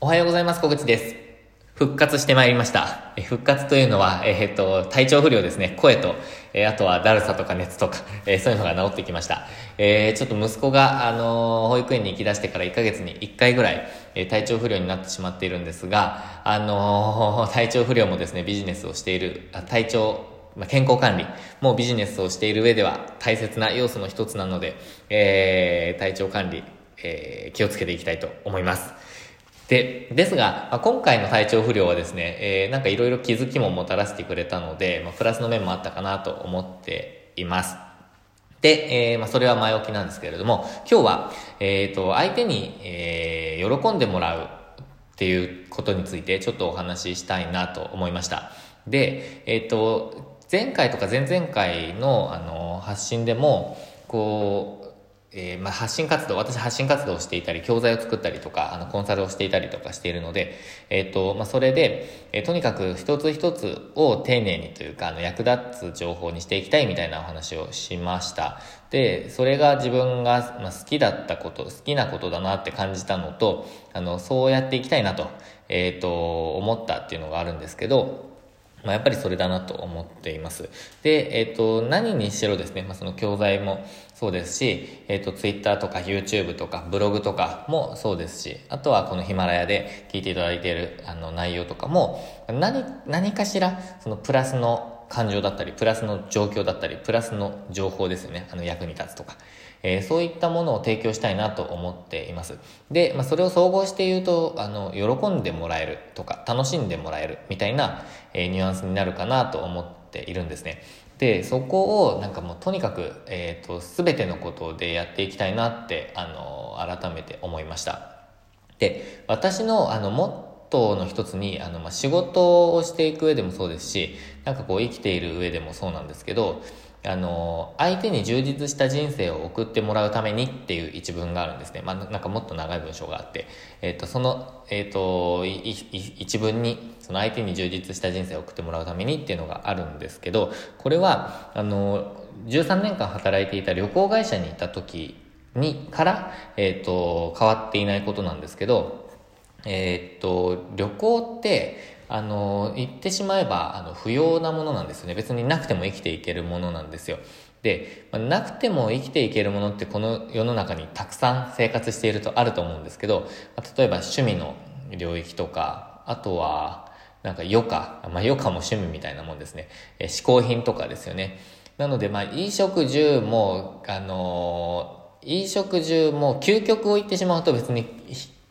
おはようございます。小口です。復活してまいりました。復活というのは、えー、っと、体調不良ですね。声と、えー、あとはだるさとか熱とか、えー、そういうのが治ってきました。えちょっと息子が、あの保育園に行き出してから1ヶ月に1回ぐらい、え体調不良になってしまっているんですが、あの体調不良もですね、ビジネスをしている、体調、ま健康管理もビジネスをしている上では大切な要素の一つなので、え体調管理、え気をつけていきたいと思います。で、ですが、まあ、今回の体調不良はですね、えー、なんかいろいろ気づきももたらしてくれたので、まあ、プラスの面もあったかなと思っています。で、えー、まあ、それは前置きなんですけれども、今日は、えっ、ー、と、相手に、えー、喜んでもらうっていうことについてちょっとお話ししたいなと思いました。で、えっ、ー、と、前回とか前々回の、あの、発信でも、こう、えー、まあ、発信活動、私発信活動をしていたり、教材を作ったりとか、あの、コンサルをしていたりとかしているので、えっ、ー、と、まあ、それで、えー、とにかく一つ一つを丁寧にというか、あの、役立つ情報にしていきたいみたいなお話をしました。で、それが自分が、まあ、好きだったこと、好きなことだなって感じたのと、あの、そうやっていきたいなと、えっ、と、思ったっていうのがあるんですけど、まあ、やっぱりそれだなと思っています。で、えっ、ー、と、何にしろですね、まあ、その教材もそうですし、えっ、ー、と、Twitter とか YouTube とかブログとかもそうですし、あとはこのヒマラヤで聞いていただいているあの内容とかも、何、何かしら、そのプラスの感情だったり、プラスの状況だったり、プラスの情報ですよね。あの役に立つとか。えー、そういったものを提供したいなと思っています。で、まあ、それを総合して言うと、あの、喜んでもらえるとか、楽しんでもらえるみたいな、えー、ニュアンスになるかなと思っているんですね。で、そこをなんかもうとにかく、えっ、ー、と、すべてのことでやっていきたいなって、あの、改めて思いました。で、私の、あの、モットの一つに、あの、まあ、仕事をしていく上でもそうですし、なんかこう生きている上でもそうなんですけど、あの、相手に充実した人生を送ってもらうためにっていう一文があるんですね。まあ、なんかもっと長い文章があって、えっ、ー、と、その、えっ、ー、と、一文に、その相手に充実した人生を送ってもらうためにっていうのがあるんですけど、これは、あの、13年間働いていた旅行会社にいた時に、から、えっ、ー、と、変わっていないことなんですけど、えっ、と、旅行って、あの、言ってしまえば、あの、不要なものなんですよね。別になくても生きていけるものなんですよ。で、ま、なくても生きていけるものってこの世の中にたくさん生活しているとあると思うんですけど、ま、例えば趣味の領域とか、あとは、なんか余暇、まあ余暇も趣味みたいなもんですね。え嗜好品とかですよね。なので、まあ、衣食住も、あのー、衣食住も究極を言ってしまうと別に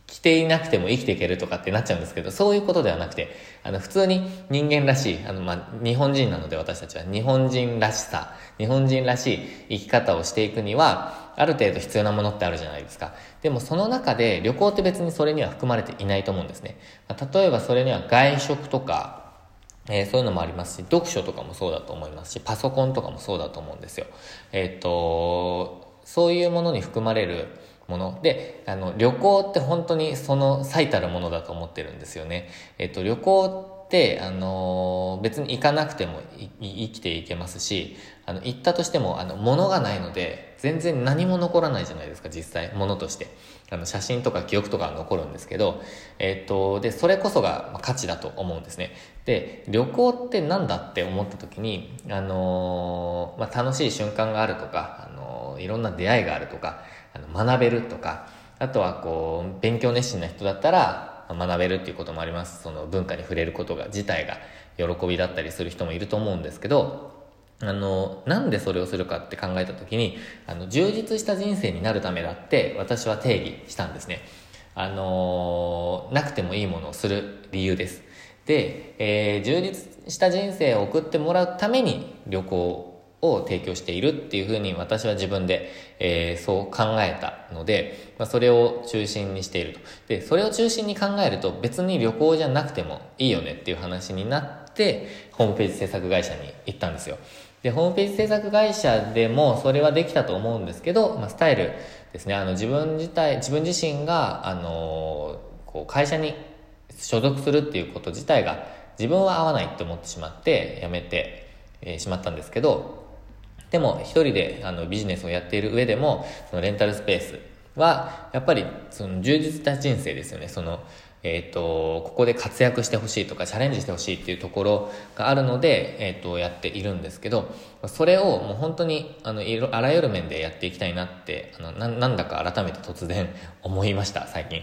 着ていなくても生きていけるとかってなっちゃうんですけど、そういうことではなくて、あの、普通に人間らしい、あの、まあ、日本人なので私たちは日本人らしさ、日本人らしい生き方をしていくには、ある程度必要なものってあるじゃないですか。でもその中で旅行って別にそれには含まれていないと思うんですね。まあ、例えばそれには外食とか、えー、そういうのもありますし、読書とかもそうだと思いますし、パソコンとかもそうだと思うんですよ。えっ、と、そういうものに含まれる、もの。であの旅行って本当にその最たるものだと思ってるんですよね。えっと、旅行ってあの別に行かなくても生きていけますしあの行ったとしてもあの物がないので全然何も残らないじゃないですか実際物として。あの写真とか記憶とかは残るんですけど、えっとでそれこそが価値だと思うんですね。で旅行って何だって思った時に、あのまあ、楽しい瞬間があるとか、のいろんな出会いがあるとかあの学べるとか、あとはこう、勉強熱心な人だったら学べるっていうこともあります。その文化に触れることが自体が喜びだったりする人もいると思うんですけど、あの、なんでそれをするかって考えたときに、あの、充実した人生になるためだって私は定義したんですね。あの、なくてもいいものをする理由です。で、えー、充実した人生を送ってもらうために旅行を提供しているっていうふうに私は自分で、えー、そう考えたので、まあ、それを中心にしていると。で、それを中心に考えると別に旅行じゃなくてもいいよねっていう話になって、ホームページ制作会社に行ったんですよ。で、ホームページ制作会社でもそれはできたと思うんですけど、まあ、スタイルですね、あの自分自体、自分自身が、あのこう会社に所属するっていうこと自体が自分は合わないって思ってしまって辞めて、えー、しまったんですけど、でも一人であのビジネスをやっている上でもそのレンタルスペースはやっぱりその充実した人生ですよねそのえっ、ー、と、ここで活躍してほしいとか、チャレンジしてほしいっていうところがあるので、えっ、ー、と、やっているんですけど、それをもう本当に、あの、いろ、あらゆる面でやっていきたいなって、あの、ななんだか改めて突然 思いました、最近。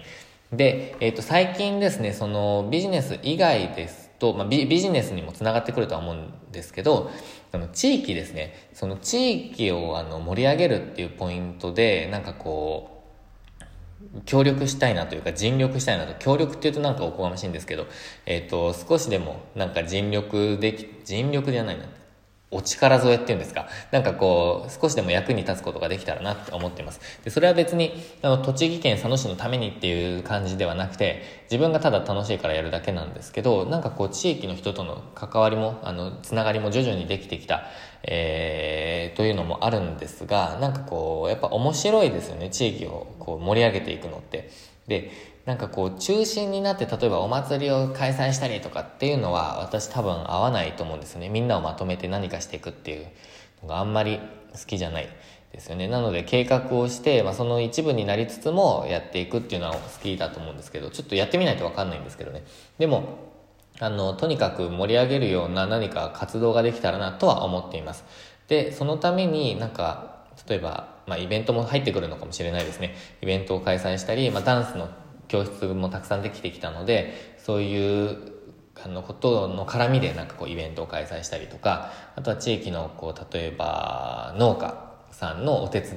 で、えっ、ー、と、最近ですね、その、ビジネス以外ですと、まあ、ビジネスにもつながってくるとは思うんですけど、その地域ですね、その地域をあの盛り上げるっていうポイントで、なんかこう、協力したいなというか尽力したいなと、協力っていうとなんかおこがましいんですけど、えっ、ー、と、少しでもなんか尽力でき、尽力じゃないな。お力添えっていうんですか。なんかこう、少しでも役に立つことができたらなって思ってます。で、それは別に、あの、栃木県佐野市のためにっていう感じではなくて、自分がただ楽しいからやるだけなんですけど、なんかこう、地域の人との関わりも、あの、つながりも徐々にできてきた、えー、というのもあるんですが、なんかこう、やっぱ面白いですよね、地域をこう盛り上げていくのって。で、なんかこう中心になって例えばお祭りを開催したりとかっていうのは私多分合わないと思うんですよね。みんなをまとめて何かしていくっていうのがあんまり好きじゃないですよね。なので計画をして、まあ、その一部になりつつもやっていくっていうのは好きだと思うんですけどちょっとやってみないと分かんないんですけどね。でもあのとにかく盛り上げるような何か活動ができたらなとは思っています。でそのためになんか例えば、まあ、イベントも入ってくるのかもしれないですね。イベントを開催したり、まあ、ダンスの教室もたくさんできてきたのでそういうあのことの絡みでなんかこうイベントを開催したりとかあとは地域のこう例えば農家さんのお手伝い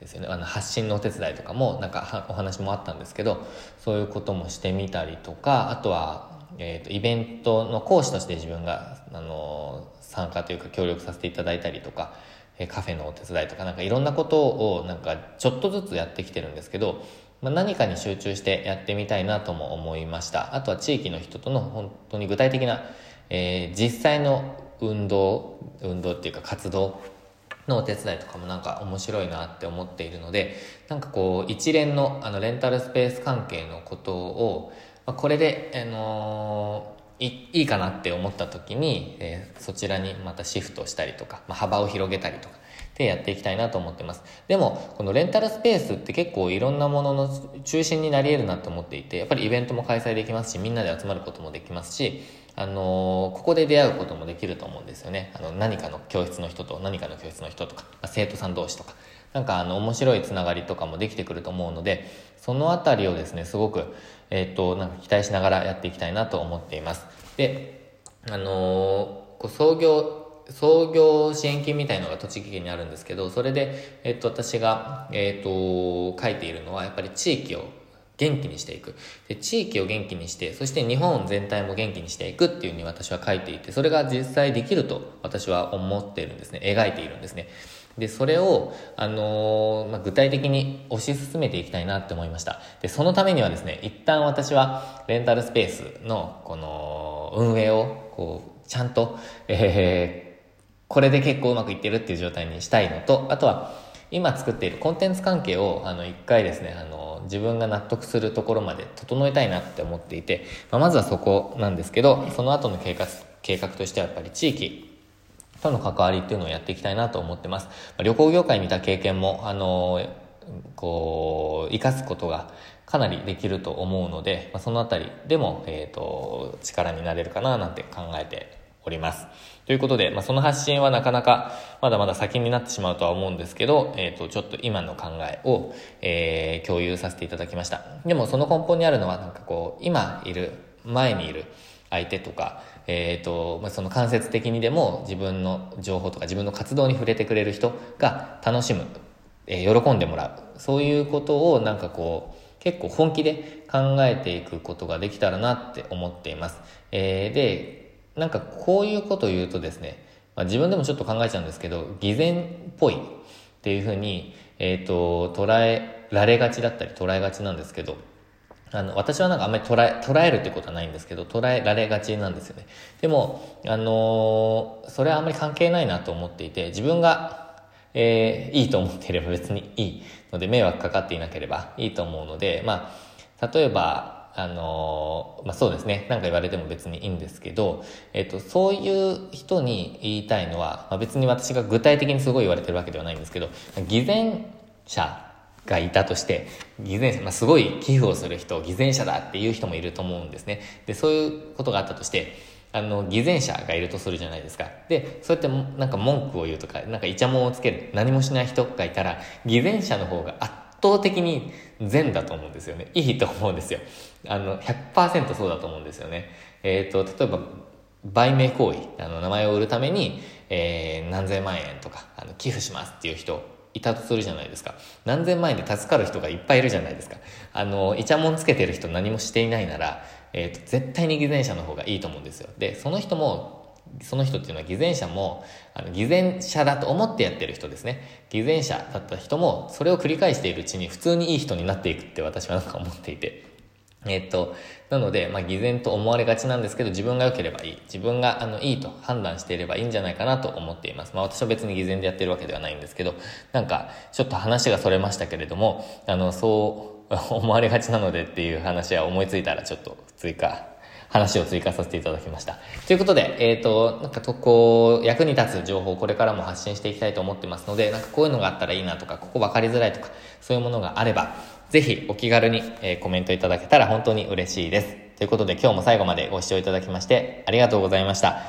ですよね。あの発信のお手伝いとかもなんかお話もあったんですけどそういうこともしてみたりとかあとは、えーと、イベントの講師として自分があの参加というか協力させていただいたりとかカフェのお手伝いとかなんかいろんなことをなんかちょっとずつやってきてるんですけどまあ、何かに集中してやってみたいなとも思いました。あとは地域の人との本当に具体的な、えー、実際の運動、運動っていうか活動のお手伝いとかもなんか面白いなって思っているので、なんかこう一連のあのレンタルスペース関係のことを、まあ、これで、あのー、いいいかなって思った時に、えー、そちらにまたシフトしたりとか、まあ、幅を広げたりとかでやっていきたいなと思ってます。でも、このレンタルスペースって結構いろんなものの中心になり得るなと思っていて、やっぱりイベントも開催できますし、みんなで集まることもできますし、あのー、ここで出会うこともできると思うんですよね。あの、何かの教室の人と何かの教室の人とか、生徒さん同士とか、なんかあの、面白いつながりとかもできてくると思うので、そのあたりをですね、すごく、えっ、と、なんか期待しながらやっていきたいなと思っています。で、あのー、創業創業支援金みたいのが栃木県にあるんですけど、それで、えっと、私が、えっと、書いているのは、やっぱり地域を元気にしていく。で、地域を元気にして、そして日本全体も元気にしていくっていうふうに私は書いていて、それが実際できると私は思っているんですね。描いているんですね。で、それを、あのー、まあ、具体的に推し進めていきたいなって思いました。で、そのためにはですね、一旦私はレンタルスペースの、この、運営を、こう、ちゃんと、えー、これで結構うまくいってるっていう状態にしたいのと、あとは、今作っているコンテンツ関係を、あの、一回ですね、あの、自分が納得するところまで整えたいなって思っていて、まあ、まずはそこなんですけど、その後の計画、計画としてはやっぱり地域との関わりっていうのをやっていきたいなと思ってます。ま、旅行業界にいた経験も、あの、こう、生かすことがかなりできると思うので、まあ、そのあたりでも、えっ、ー、と、力になれるかななんて考えております。ということで、まあ、その発信はなかなかまだまだ先になってしまうとは思うんですけど、えっ、ー、と、ちょっと今の考えを、えー、共有させていただきました。でもその根本にあるのは、なんかこう、今いる、前にいる相手とか、えっ、ー、と、まあ、その間接的にでも自分の情報とか自分の活動に触れてくれる人が楽しむ、えー、喜んでもらう。そういうことをなんかこう、結構本気で考えていくことができたらなって思っています。えー、で、なんかこういうことを言うとですね、まあ、自分でもちょっと考えちゃうんですけど、偽善っぽいっていうふうに、えっ、ー、と、捉えられがちだったり捉えがちなんですけど、あの、私はなんかあんまり捉え、捉えるってことはないんですけど、捉えられがちなんですよね。でも、あのー、それはあんまり関係ないなと思っていて、自分が、えー、いいと思っていれば別にいいので、迷惑かかっていなければいいと思うので、まあ、例えば、あのまあ、そうですね。なんか言われても別にいいんですけど、えっ、と、そういう人に言いたいのは、まあ、別に私が具体的にすごい言われてるわけではないんですけど、偽善者がいたとして、偽善者、まあ、すごい寄付をする人、偽善者だっていう人もいると思うんですね。で、そういうことがあったとして、あの、偽善者がいるとするじゃないですか。で、そうやってなんか文句を言うとか、なんかイチャモンをつける、何もしない人がいたら、偽善者の方が圧倒的に善だと思うんですよね。いいと思うんですよ。あの、100%そうだと思うんですよね。えっ、ー、と、例えば、売名行為、あの、名前を売るために、えー、何千万円とか、あの、寄付しますっていう人いたとするじゃないですか。何千万円で助かる人がいっぱいいるじゃないですか。あの、イチャモンつけてる人何もしていないなら、えっ、ー、と、絶対に偽善者の方がいいと思うんですよ。で、その人も、その人っていうのは偽善者も、あの、偽善者だと思ってやってる人ですね。偽善者だった人も、それを繰り返しているうちに普通にいい人になっていくって私はなんか思っていて。えっ、と、なので、まあ、偽善と思われがちなんですけど、自分が良ければいい。自分が、あの、いいと判断していればいいんじゃないかなと思っています。まあ、私は別に偽善でやってるわけではないんですけど、なんか、ちょっと話がそれましたけれども、あの、そう思われがちなのでっていう話は思いついたらちょっと追加話を追加させていただきました。ということで、えっ、ー、と、なんかと、こう、役に立つ情報をこれからも発信していきたいと思ってますので、なんかこういうのがあったらいいなとか、ここ分かりづらいとか、そういうものがあれば、ぜひお気軽に、え、コメントいただけたら本当に嬉しいです。ということで今日も最後までご視聴いただきましてありがとうございました。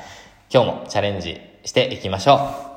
今日もチャレンジしていきましょう。